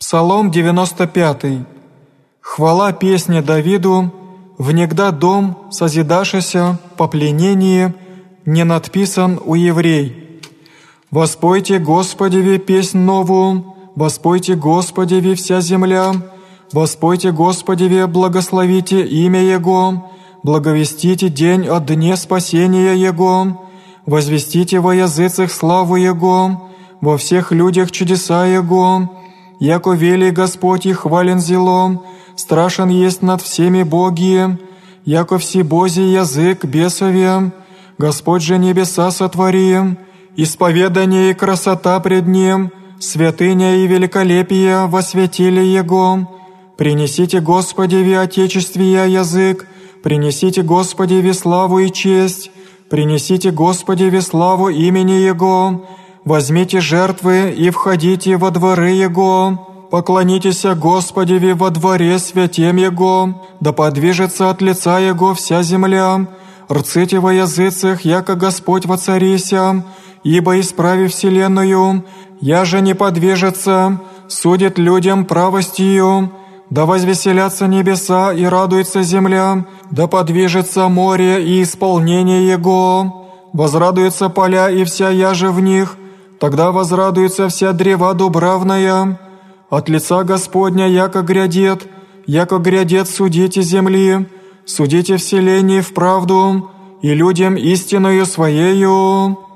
Псалом 95. Хвала песня Давиду, внегда дом, созидашися по пленении, не надписан у еврей. Воспойте Господеве песнь новую, воспойте Господеве вся земля, воспойте Господеве, благословите имя Его, благовестите день от дне спасения Его, возвестите во языцах славу Его, во всех людях чудеса Его, яко вели Господь и хвален зелом, страшен есть над всеми боги, яко всебозий язык бесове, Господь же небеса сотвори, исповедание и красота пред Ним, святыня и великолепие восветили Его. Принесите Господеве Отечествия язык, принесите Господеве славу и честь, принесите Господеве славу имени Его, возьмите жертвы и входите во дворы Его, поклонитесь Господеве во дворе святем Его, да подвижется от лица Его вся земля, рците во языцах, яко Господь воцарися, ибо исправив вселенную, я же не подвижется, судит людям правостью, да возвеселятся небеса и радуется земля, да подвижется море и исполнение Его, возрадуются поля и вся яже в них, Тогда возрадуется вся древа дубравная, от лица Господня яко грядет, яко грядет судите земли, судите вселение в правду, и людям истинную Своею».